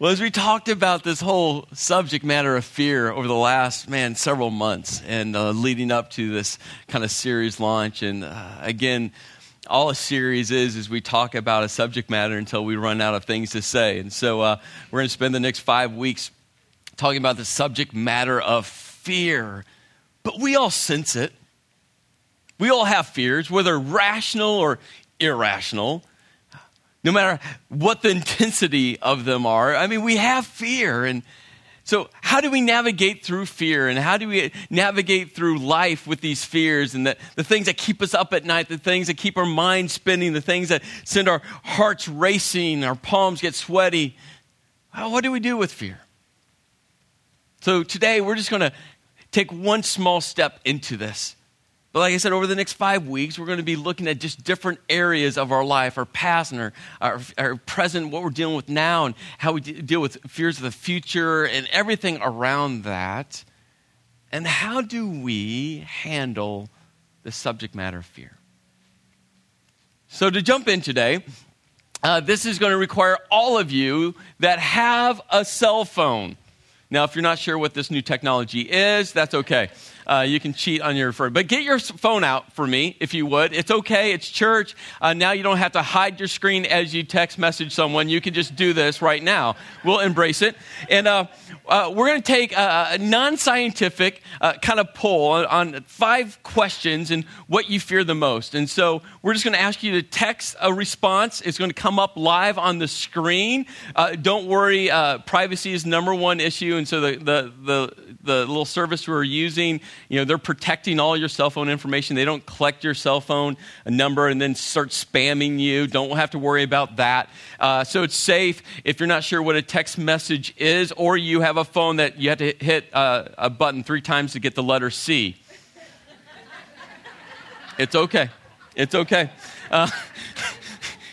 Well, as we talked about this whole subject matter of fear over the last, man, several months and uh, leading up to this kind of series launch, and uh, again, all a series is is we talk about a subject matter until we run out of things to say. And so uh, we're going to spend the next five weeks talking about the subject matter of fear. But we all sense it. We all have fears, whether rational or irrational no matter what the intensity of them are. I mean, we have fear. And so, how do we navigate through fear? And how do we navigate through life with these fears and the, the things that keep us up at night, the things that keep our mind spinning, the things that send our hearts racing, our palms get sweaty? What do we do with fear? So, today we're just going to take one small step into this. But like I said, over the next five weeks, we're going to be looking at just different areas of our life, our past and our, our, our present, what we're dealing with now, and how we deal with fears of the future and everything around that. And how do we handle the subject matter of fear? So, to jump in today, uh, this is going to require all of you that have a cell phone. Now, if you're not sure what this new technology is, that's okay uh, you can cheat on your phone. But get your phone out for me, if you would. It's okay. It's church. Uh, now you don't have to hide your screen as you text message someone. You can just do this right now. We'll embrace it. And uh, uh we're going to take a, a non scientific uh, kind of poll on, on, five questions and what you fear the most. And so we're just going to ask you to text a response. It's going to come up live on the screen. Uh, don't worry, privacy is number one issue. And so the, the, the the little service we're using, you know, they're protecting all your cell phone information. They don't collect your cell phone number and then start spamming you. Don't have to worry about that. Uh, so it's safe if you're not sure what a text message is, or you have a phone that you have to hit uh, a button three times to get the letter C. it's okay. It's okay. Uh,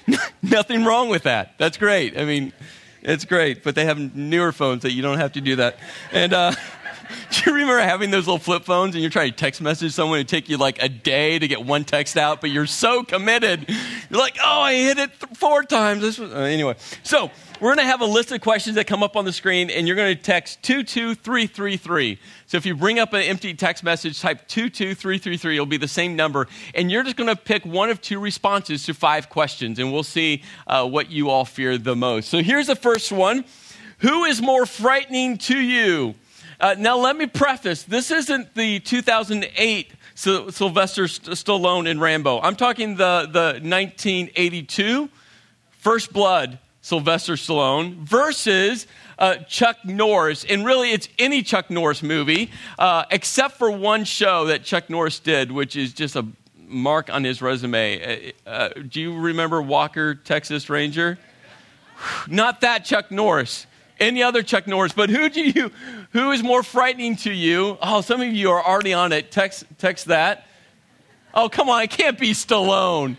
nothing wrong with that. That's great. I mean, it's great, but they have newer phones that you don't have to do that. And uh, Do you remember having those little flip phones and you're trying to text message someone and take you like a day to get one text out, but you're so committed. You're like, oh, I hit it th- four times. This was, uh, anyway, so we're going to have a list of questions that come up on the screen and you're going to text 22333. So if you bring up an empty text message, type 22333, it'll be the same number. And you're just going to pick one of two responses to five questions and we'll see uh, what you all fear the most. So here's the first one Who is more frightening to you? Uh, now, let me preface this isn't the 2008 Sylvester Stallone in Rambo. I'm talking the, the 1982 First Blood Sylvester Stallone versus uh, Chuck Norris. And really, it's any Chuck Norris movie, uh, except for one show that Chuck Norris did, which is just a mark on his resume. Uh, uh do you remember Walker, Texas Ranger? Not that Chuck Norris any other Chuck Norris, but who do you, who is more frightening to you? Oh, some of you are already on it. Text, text that. Oh, come on, it can't be Stallone.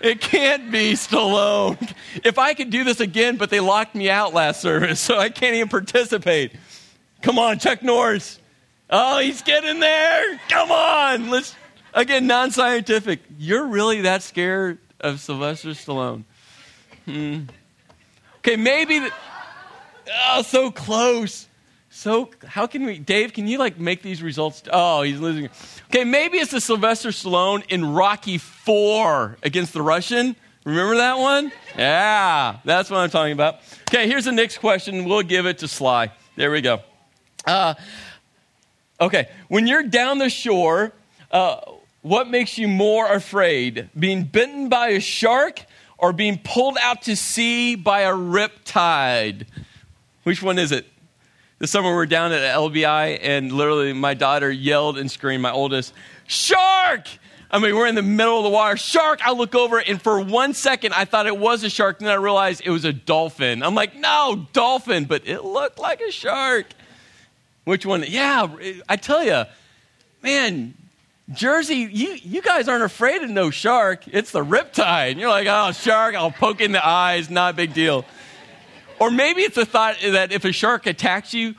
It can't be Stallone. If I could do this again, but they locked me out last service, so I can't even participate. Come on, Chuck Norris. Oh, he's getting there. Come on. Let's again non-scientific. You're really that scared of Sylvester Stallone? Hmm. Okay, maybe. The, Oh, so close. So how can we, Dave? Can you like make these results? Oh, he's losing. Okay, maybe it's the Sylvester Stallone in Rocky Four against the Russian. Remember that one? Yeah, that's what I'm talking about. Okay, here's the next question. We'll give it to Sly. There we go. Uh, okay, when you're down the shore, uh, what makes you more afraid? Being bitten by a shark or being pulled out to sea by a riptide? Which one is it? This summer we're down at LBI, and literally my daughter yelled and screamed, my oldest, Shark! I mean, we're in the middle of the water. Shark! I look over, and for one second, I thought it was a shark. Then I realized it was a dolphin. I'm like, no, dolphin, but it looked like a shark. Which one? Yeah, I tell you, man, Jersey, you, you guys aren't afraid of no shark. It's the riptide. And you're like, oh, shark, I'll poke in the eyes, not a big deal. Or maybe it's a thought that if a shark attacks you,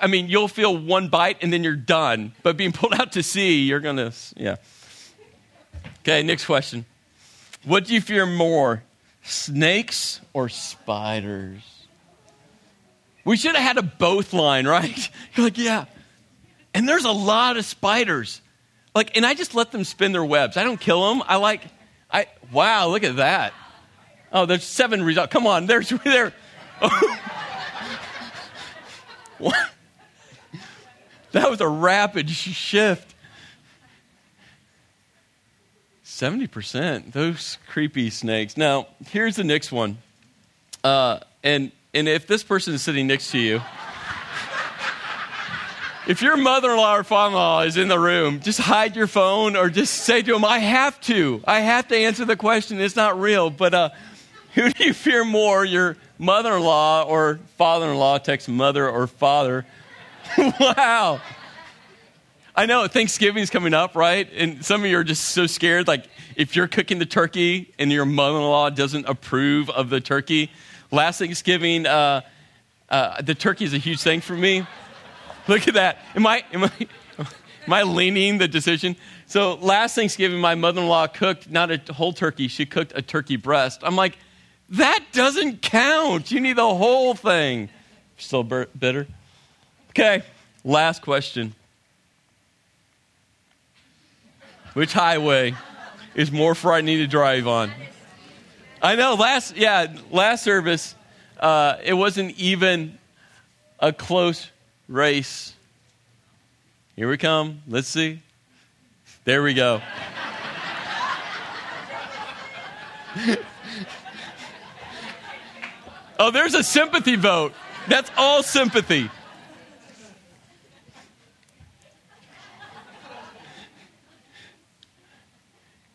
I mean, you'll feel one bite and then you're done. But being pulled out to sea, you're going to, yeah. Okay, next question. What do you fear more, snakes or spiders? We should have had a both line, right? You're like, yeah. And there's a lot of spiders. Like, and I just let them spin their webs. I don't kill them. I like, I, wow, look at that. Oh, there's seven results. Come on, there's, there. What? That was a rapid shift. 70%, those creepy snakes. Now, here's the next one. Uh, and, and if this person is sitting next to you, if your mother in law or father in law is in the room, just hide your phone or just say to them, I have to. I have to answer the question. It's not real. But uh, who do you fear more, your mother in law or father in law? Text mother or father. wow. I know Thanksgiving's coming up, right? And some of you are just so scared. Like, if you're cooking the turkey and your mother in law doesn't approve of the turkey, last Thanksgiving, uh, uh, the turkey is a huge thing for me. Look at that. Am I, am I, am I leaning the decision? So, last Thanksgiving, my mother in law cooked not a whole turkey, she cooked a turkey breast. I'm like, that doesn't count. You need the whole thing. Still bitter? Okay, last question. Which highway is more frightening to drive on? I know. Last, yeah, last service, uh, it wasn't even a close race. Here we come. Let's see. There we go. oh, there's a sympathy vote. That's all sympathy.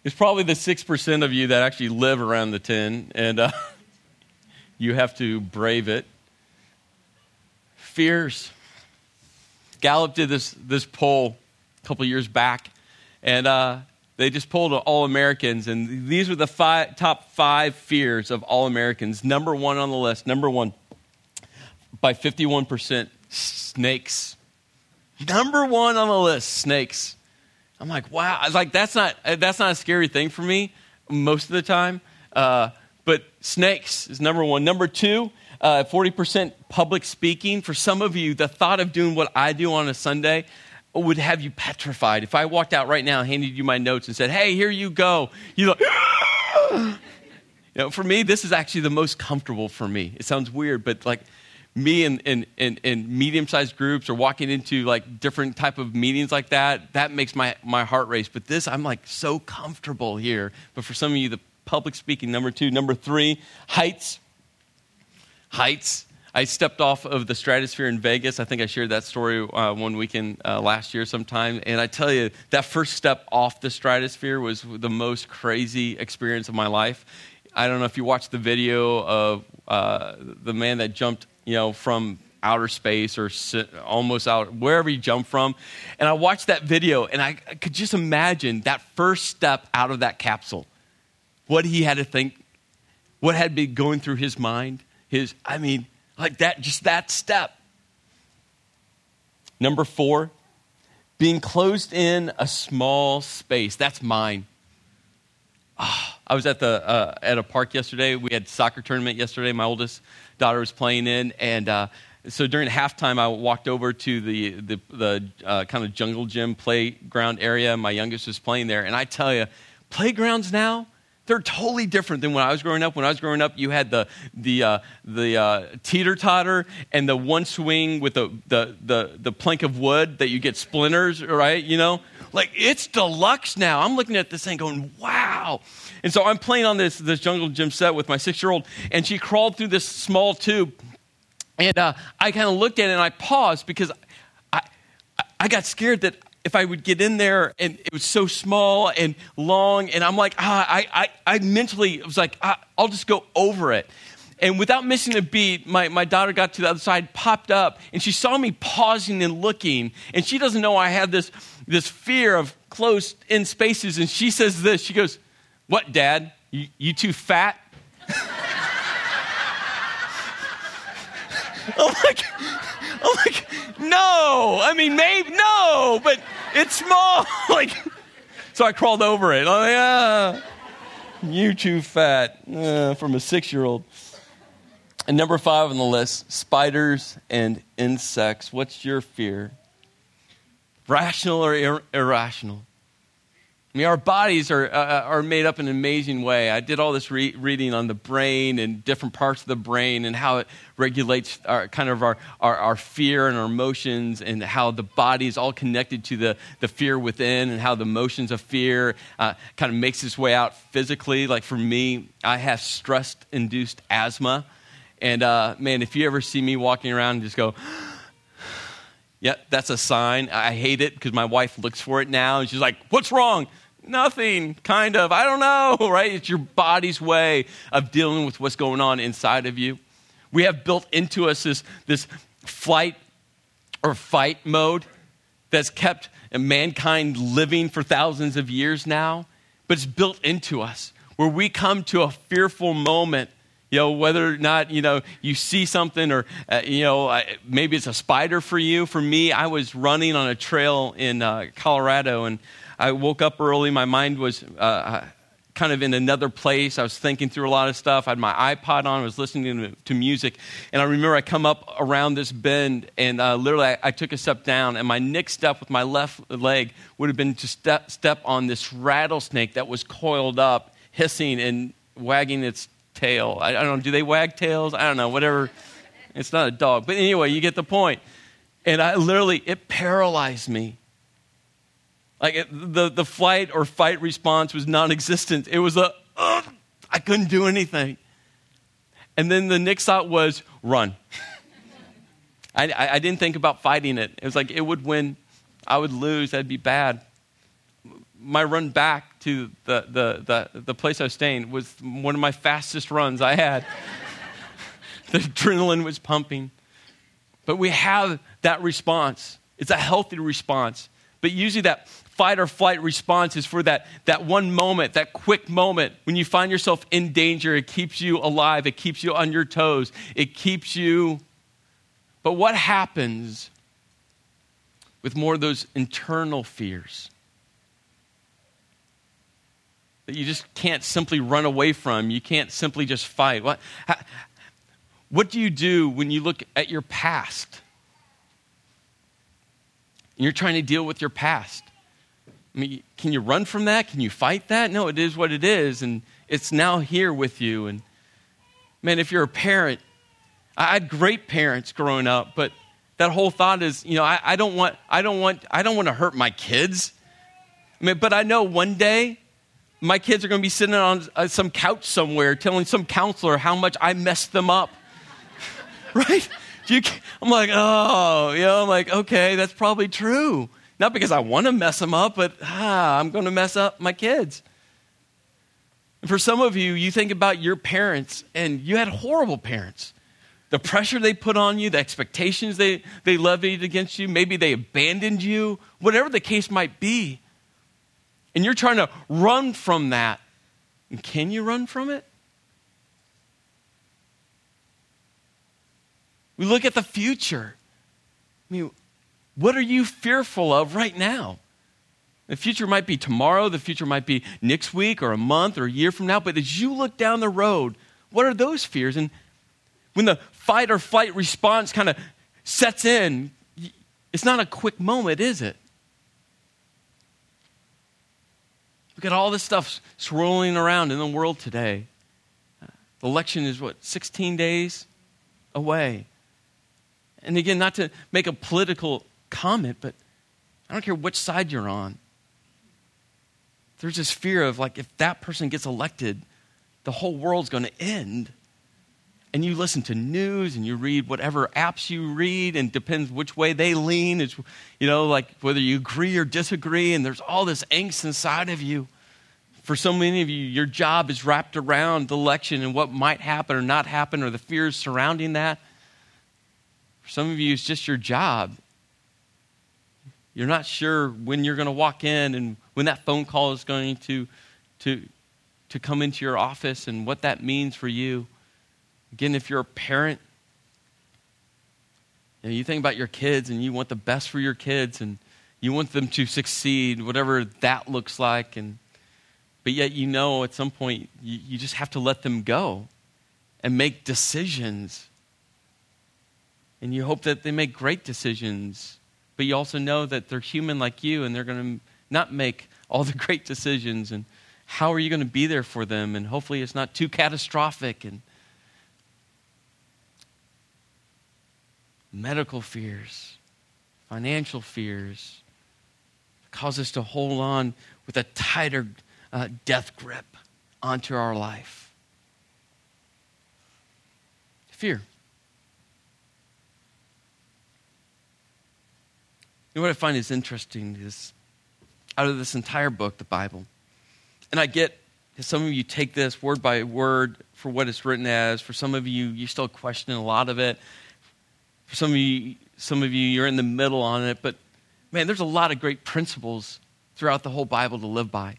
It's probably the 6% of you that actually live around the 10, and uh, you have to brave it. Fears. Gallup did this, this poll a couple years back, and uh, they just polled all Americans, and these were the five, top five fears of all Americans. Number one on the list, number one, by 51%, snakes. Number one on the list, snakes. I'm like, wow. I was like, that's not, that's not a scary thing for me most of the time. Uh, but snakes is number one. Number two, uh, 40% public speaking. For some of you, the thought of doing what I do on a Sunday would have you petrified. If I walked out right now, handed you my notes, and said, hey, here you go, you like, you know, for me, this is actually the most comfortable for me. It sounds weird, but like, me in, in, in, in medium-sized groups or walking into like different type of meetings like that that makes my, my heart race. But this i'm like so comfortable here. But for some of you the public speaking number two. Number three heights. Heights i stepped off of the stratosphere in vegas i think i shared that story uh, one weekend uh, last year sometime and i tell you that first step off the stratosphere was the most crazy experience of my life i don't know if you watched the video of uh, the man that jumped you know, from outer space or almost out wherever he jumped from. And I watched that video and I could just imagine that first step out of that capsule. What he had to think, what had been going through his mind. His, I mean, like that, just that step. Number four, being closed in a small space. That's mine. Oh, I was at the uh, at a park yesterday. We had soccer tournament yesterday. My oldest daughter was playing in, and uh, so during halftime, I walked over to the the, the uh, kind of jungle gym playground area. My youngest was playing there, and I tell you, playgrounds now they're totally different than when I was growing up. When I was growing up, you had the the uh, the uh, teeter totter and the one swing with the, the the the plank of wood that you get splinters, right? You know, like it's deluxe now. I'm looking at this thing going, wow. And so I'm playing on this, this jungle gym set with my six year old, and she crawled through this small tube. And uh, I kind of looked at it and I paused because I, I got scared that if I would get in there and it was so small and long, and I'm like, ah, I, I, I mentally was like, ah, I'll just go over it. And without missing a beat, my, my daughter got to the other side, popped up, and she saw me pausing and looking. And she doesn't know I had this, this fear of closed in spaces. And she says this She goes, What, Dad? You, you too fat? I'm like, I'm like, no. I mean, maybe, no, but it's small. like, so I crawled over it. Oh, yeah. You too fat uh, from a six year old. And number five on the list spiders and insects. What's your fear? Rational or ir- irrational? I mean, our bodies are, uh, uh, are made up in an amazing way. I did all this re- reading on the brain and different parts of the brain and how it regulates our, kind of our, our, our, fear and our emotions and how the body is all connected to the, the fear within and how the emotions of fear uh, kind of makes its way out physically. Like for me, I have stress induced asthma. And uh, man, if you ever see me walking around and just go, yeah, that's a sign. I hate it because my wife looks for it now and she's like, What's wrong? Nothing, kind of. I don't know, right? It's your body's way of dealing with what's going on inside of you. We have built into us this, this flight or fight mode that's kept mankind living for thousands of years now, but it's built into us where we come to a fearful moment you know whether or not you know you see something or uh, you know maybe it's a spider for you for me i was running on a trail in uh, colorado and I woke up early. My mind was uh, kind of in another place. I was thinking through a lot of stuff. I had my iPod on. I was listening to, to music. And I remember I come up around this bend, and uh, literally I, I, took a step down, and my next step with my left leg would have been to step, step on this rattlesnake that was coiled up, hissing and wagging its tail. I, I don't know. Do they wag tails? I don't know. Whatever. It's not a dog. But anyway, you get the point. And I literally, it paralyzed me. Like the, the flight or fight response was non existent. It was a, I couldn't do anything. And then the next thought was run. I, I, I didn't think about fighting it. It was like it would win, I would lose, that'd be bad. My run back to the, the, the, the place I was staying was one of my fastest runs I had. the adrenaline was pumping. But we have that response. It's a healthy response. But usually that fight or flight response is for that, that one moment, that quick moment when you find yourself in danger. It keeps you alive, it keeps you on your toes, it keeps you. But what happens with more of those internal fears? That you just can't simply run away from. You can't simply just fight. What, what do you do when you look at your past? And you're trying to deal with your past. I mean, can you run from that? Can you fight that? No, it is what it is, and it's now here with you. And man, if you're a parent, I had great parents growing up, but that whole thought is, you know, I, I don't want, I don't want, I don't want to hurt my kids. I mean, but I know one day my kids are going to be sitting on uh, some couch somewhere telling some counselor how much I messed them up. right? You, I'm like, oh, you know, I'm like, okay, that's probably true. Not because I want to mess them up, but ah, I'm going to mess up my kids. And for some of you, you think about your parents, and you had horrible parents. The pressure they put on you, the expectations they, they levied against you, maybe they abandoned you, whatever the case might be. And you're trying to run from that. And can you run from it? We look at the future. I mean, what are you fearful of right now? The future might be tomorrow, the future might be next week or a month or a year from now, but as you look down the road, what are those fears? And when the fight or flight response kind of sets in, it's not a quick moment, is it? We've got all this stuff swirling around in the world today. The election is what, 16 days away? And again, not to make a political comment, but I don't care which side you're on. There's this fear of like, if that person gets elected, the whole world's going to end. And you listen to news and you read whatever apps you read, and depends which way they lean. It's, you know, like whether you agree or disagree, and there's all this angst inside of you. For so many of you, your job is wrapped around the election and what might happen or not happen, or the fears surrounding that. For some of you, it's just your job. You're not sure when you're going to walk in and when that phone call is going to, to, to come into your office and what that means for you. Again, if you're a parent, you, know, you think about your kids and you want the best for your kids and you want them to succeed, whatever that looks like. And, but yet you know at some point you, you just have to let them go. and make decisions. And you hope that they make great decisions. But you also know that they're human like you and they're going to not make all the great decisions. And how are you going to be there for them? And hopefully it's not too catastrophic. And medical fears, financial fears cause us to hold on with a tighter uh, death grip onto our life. Fear. You know what I find is interesting is out of this entire book, the Bible, and I get some of you take this word by word for what it's written as. For some of you, you still question a lot of it. For some of you, some of you, you're in the middle on it. But man, there's a lot of great principles throughout the whole Bible to live by.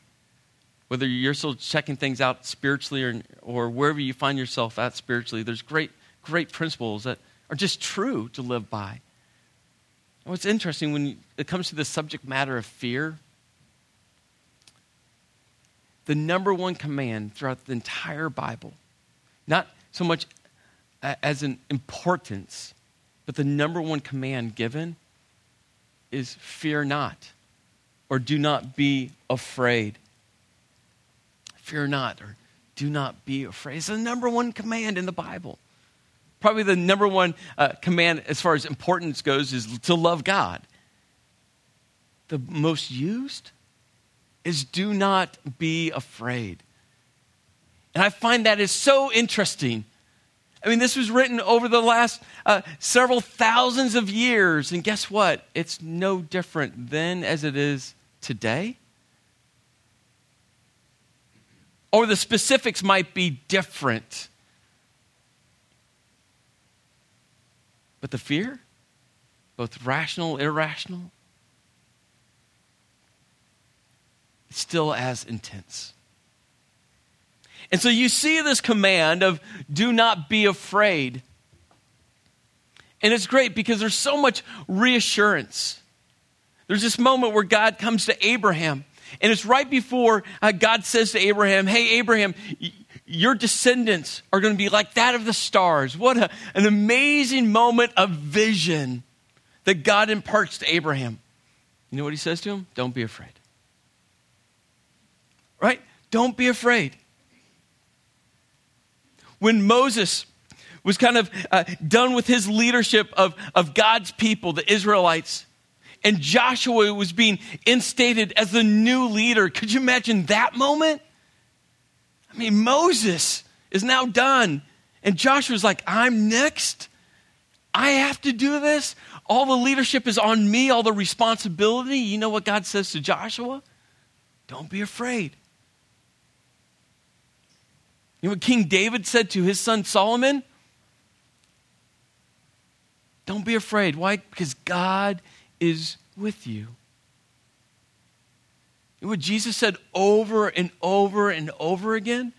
Whether you're still checking things out spiritually or, or wherever you find yourself at spiritually, there's great, great principles that are just true to live by. What's interesting when it comes to the subject matter of fear, the number one command throughout the entire Bible, not so much as an importance, but the number one command given is fear not, or do not be afraid. Fear not, or do not be afraid. It's the number one command in the Bible. Probably the number one uh, command as far as importance goes is to love God. The most used is do not be afraid. And I find that is so interesting. I mean, this was written over the last uh, several thousands of years, and guess what? It's no different then as it is today. Or the specifics might be different. But the fear, both rational, irrational, still as intense. And so you see this command of do not be afraid. And it's great because there's so much reassurance. There's this moment where God comes to Abraham, and it's right before uh, God says to Abraham, Hey, Abraham, your descendants are going to be like that of the stars. What a, an amazing moment of vision that God imparts to Abraham. You know what he says to him? Don't be afraid right? Don't be afraid. When Moses was kind of uh, done with his leadership of, of God's people, the Israelites, and Joshua was being instated as the new leader, could you imagine that moment? I mean, Moses is now done, and Joshua's like, I'm next. I have to do this. All the leadership is on me, all the responsibility. You know what God says to Joshua? Don't be afraid. You know what King David said to his son Solomon? Don't be afraid. Why? Because God is with you. What Jesus said over and over and over again?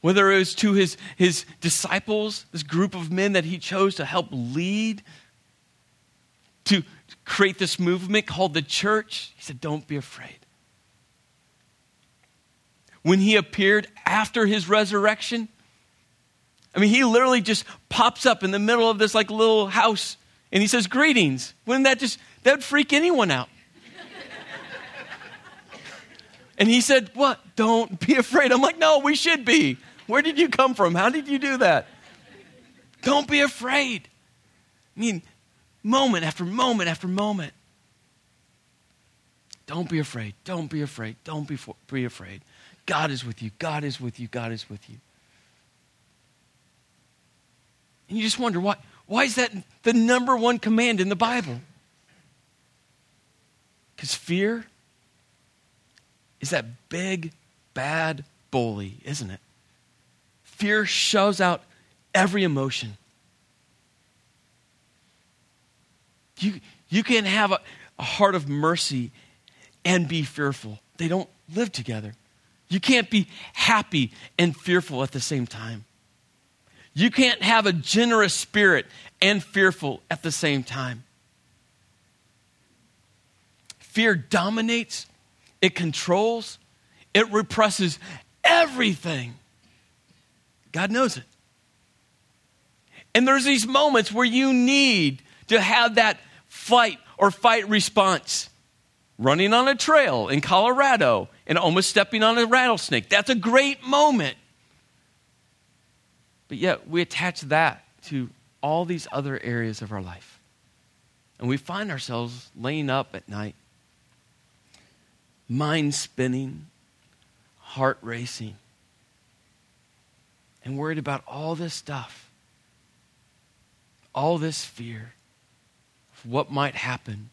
Whether it was to his, his disciples, this group of men that he chose to help lead, to create this movement called the church, he said, Don't be afraid when he appeared after his resurrection? I mean, he literally just pops up in the middle of this like little house and he says, Greetings. Wouldn't that just, that would freak anyone out. And he said, What? Don't be afraid. I'm like, No, we should be. Where did you come from? How did you do that? Don't be afraid. I mean, moment after moment after moment. Don't be afraid. Don't be afraid. Don't be, be afraid. God is with you. God is with you. God is with you. And you just wonder why, why is that the number one command in the Bible? Because fear is that big, bad bully, isn't it? Fear shoves out every emotion. You, you can have a, a heart of mercy and be fearful, they don't live together. You can't be happy and fearful at the same time. You can't have a generous spirit and fearful at the same time. Fear dominates, it controls, it represses everything. God knows it. And there's these moments where you need to have that fight or fight response. Running on a trail in Colorado and almost stepping on a rattlesnake. That's a great moment. But yet, we attach that to all these other areas of our life. And we find ourselves laying up at night, mind spinning, heart racing, and worried about all this stuff, all this fear of what might happen,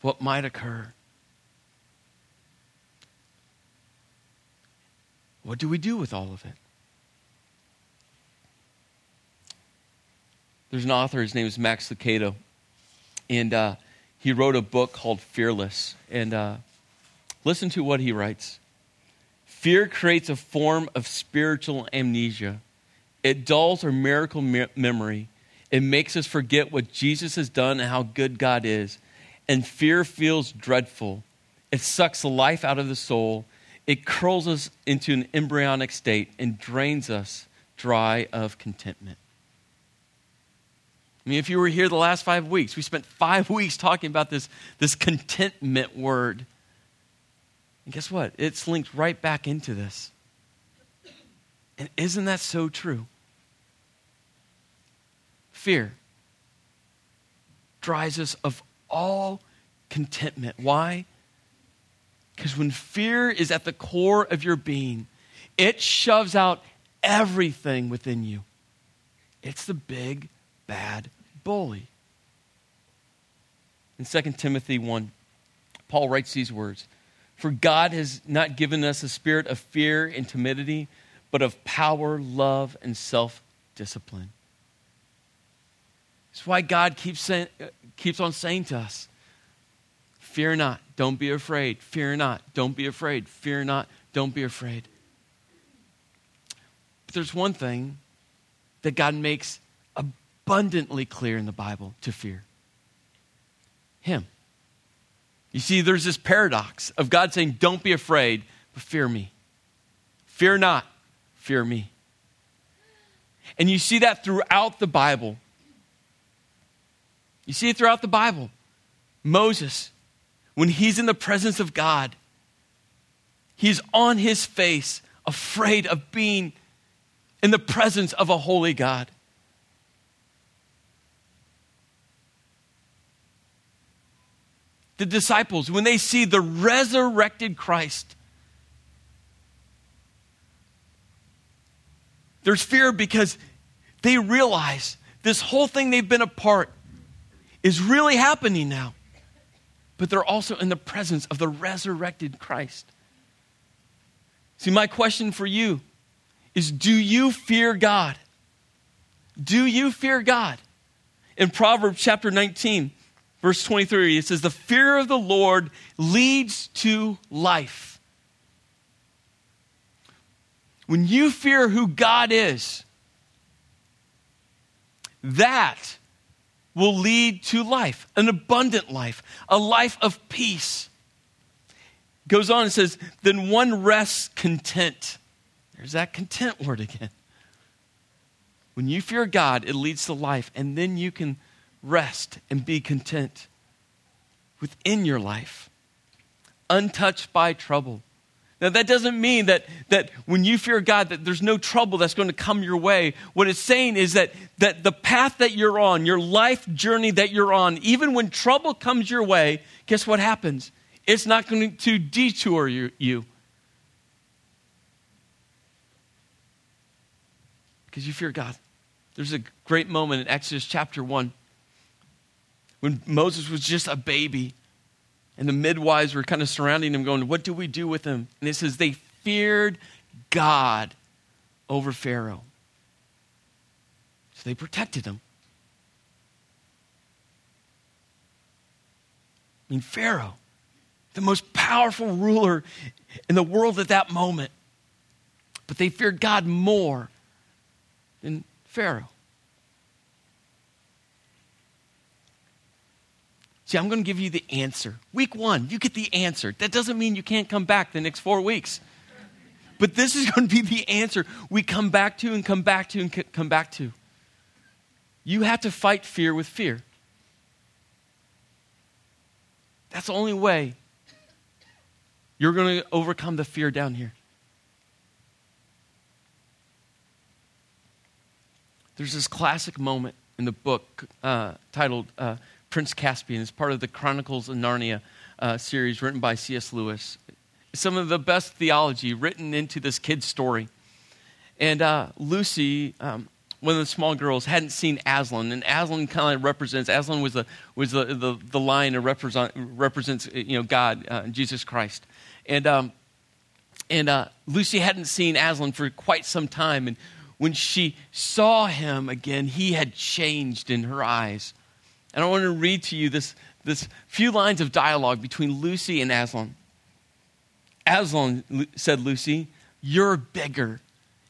what might occur. What do we do with all of it? There's an author, his name is Max Lucado, and uh, he wrote a book called Fearless. And uh, listen to what he writes Fear creates a form of spiritual amnesia, it dulls our miracle me- memory, it makes us forget what Jesus has done and how good God is. And fear feels dreadful. It sucks the life out of the soul. It curls us into an embryonic state and drains us dry of contentment. I mean, if you were here the last five weeks, we spent five weeks talking about this, this contentment word. And guess what? It's linked right back into this. And isn't that so true? Fear drives us of all contentment. Why? Because when fear is at the core of your being, it shoves out everything within you. It's the big bad bully. In 2 Timothy 1, Paul writes these words For God has not given us a spirit of fear and timidity, but of power, love, and self discipline. That's why God keeps, keeps on saying to us, Fear not, don't be afraid. Fear not, don't be afraid. Fear not, don't be afraid. But there's one thing that God makes abundantly clear in the Bible to fear Him. You see, there's this paradox of God saying, Don't be afraid, but fear me. Fear not, fear me. And you see that throughout the Bible. You see it throughout the Bible. Moses, when he's in the presence of God, he's on his face, afraid of being in the presence of a holy God. The disciples, when they see the resurrected Christ, there's fear because they realize this whole thing they've been apart is really happening now. But they're also in the presence of the resurrected Christ. See, my question for you is do you fear God? Do you fear God? In Proverbs chapter 19, verse 23, it says, The fear of the Lord leads to life. When you fear who God is, that will lead to life, an abundant life, a life of peace. Goes on and says, Then one rests content. There's that content word again. When you fear God, it leads to life, and then you can rest and be content within your life, untouched by trouble. Now, that doesn't mean that, that when you fear God, that there's no trouble that's going to come your way. What it's saying is that, that the path that you're on, your life journey that you're on, even when trouble comes your way, guess what happens? It's not going to detour you. you. Because you fear God. There's a great moment in Exodus chapter 1 when Moses was just a baby. And the midwives were kind of surrounding him, going, What do we do with him? And it says, They feared God over Pharaoh. So they protected him. I mean, Pharaoh, the most powerful ruler in the world at that moment. But they feared God more than Pharaoh. See, I'm going to give you the answer. Week one, you get the answer. That doesn't mean you can't come back the next four weeks. But this is going to be the answer we come back to and come back to and come back to. You have to fight fear with fear. That's the only way you're going to overcome the fear down here. There's this classic moment in the book uh, titled uh, Prince Caspian. It's part of the Chronicles of Narnia uh, series written by C.S. Lewis. Some of the best theology written into this kid's story. And uh, Lucy, um, one of the small girls, hadn't seen Aslan, and Aslan kind of represents. Aslan was the was the the, the lion that represent, represents you know God, uh, Jesus Christ, and um, and uh, Lucy hadn't seen Aslan for quite some time, and when she saw him again, he had changed in her eyes. And I want to read to you this, this few lines of dialogue between Lucy and Aslan. Aslan said, Lucy, you're bigger.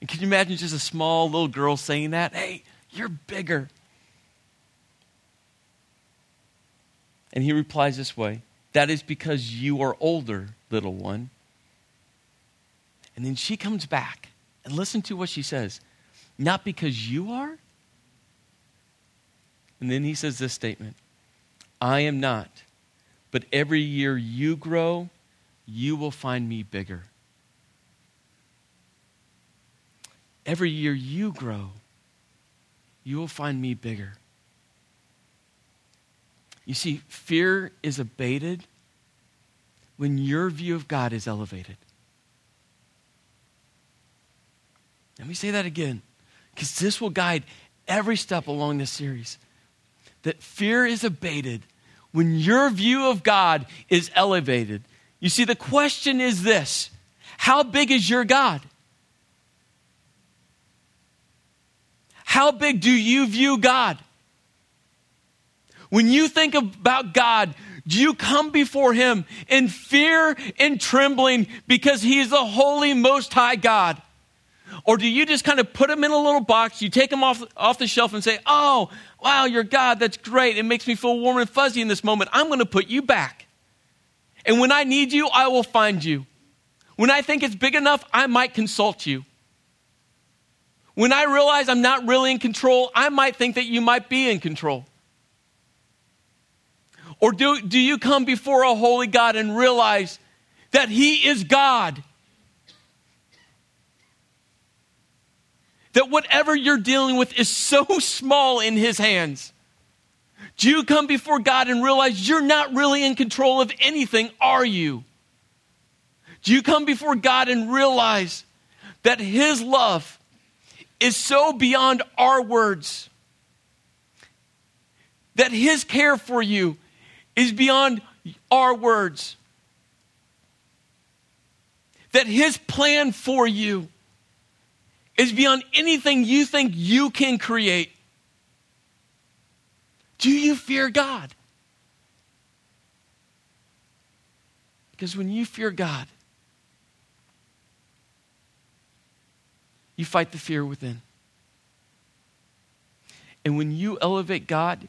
And can you imagine just a small little girl saying that? Hey, you're bigger. And he replies this way That is because you are older, little one. And then she comes back and listen to what she says. Not because you are? And then he says this statement I am not, but every year you grow, you will find me bigger. Every year you grow, you will find me bigger. You see, fear is abated when your view of God is elevated. Let me say that again because this will guide every step along this series. That fear is abated when your view of God is elevated. You see, the question is this How big is your God? How big do you view God? When you think about God, do you come before Him in fear and trembling because He is the holy, most high God? Or do you just kind of put them in a little box, you take them off, off the shelf and say, Oh, wow, you're God, that's great. It makes me feel warm and fuzzy in this moment. I'm going to put you back. And when I need you, I will find you. When I think it's big enough, I might consult you. When I realize I'm not really in control, I might think that you might be in control. Or do, do you come before a holy God and realize that He is God? That whatever you're dealing with is so small in His hands. Do you come before God and realize you're not really in control of anything, are you? Do you come before God and realize that His love is so beyond our words? That His care for you is beyond our words? That His plan for you is beyond anything you think you can create. Do you fear God? Because when you fear God, you fight the fear within. And when you elevate God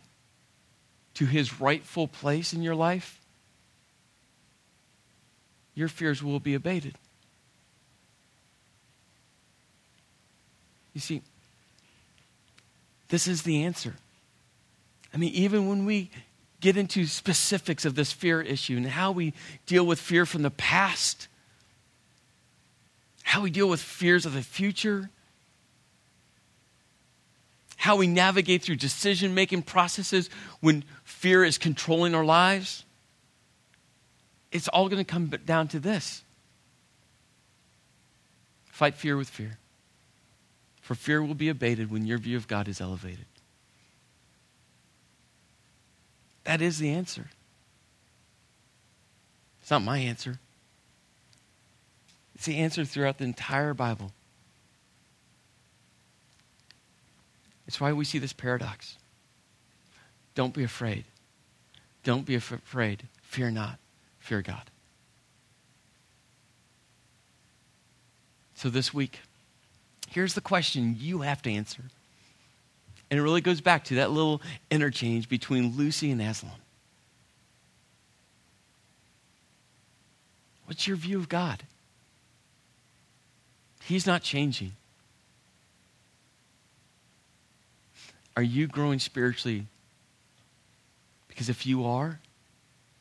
to his rightful place in your life, your fears will be abated. You see, this is the answer. I mean, even when we get into specifics of this fear issue and how we deal with fear from the past, how we deal with fears of the future, how we navigate through decision making processes when fear is controlling our lives, it's all going to come down to this fight fear with fear for fear will be abated when your view of God is elevated. That is the answer. It's not my answer. It's the answer throughout the entire Bible. It's why we see this paradox. Don't be afraid. Don't be afraid. Fear not. Fear God. So this week, Here's the question you have to answer. And it really goes back to that little interchange between Lucy and Aslan. What's your view of God? He's not changing. Are you growing spiritually? Because if you are,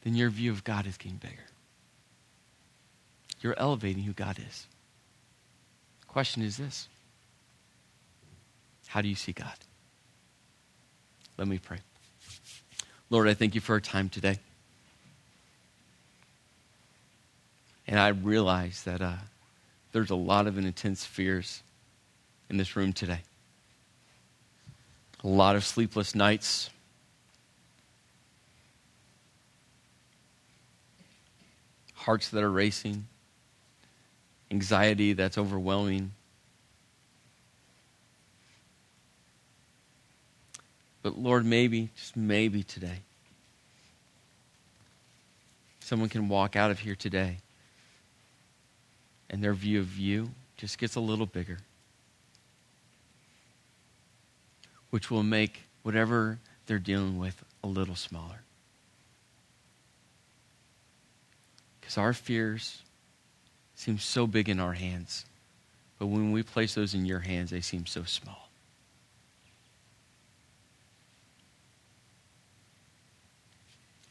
then your view of God is getting bigger. You're elevating who God is. The question is this How do you see God? Let me pray. Lord, I thank you for our time today. And I realize that uh, there's a lot of intense fears in this room today. A lot of sleepless nights. Hearts that are racing. Anxiety that's overwhelming. But Lord, maybe, just maybe today, someone can walk out of here today and their view of you just gets a little bigger, which will make whatever they're dealing with a little smaller. Because our fears seem so big in our hands, but when we place those in your hands, they seem so small.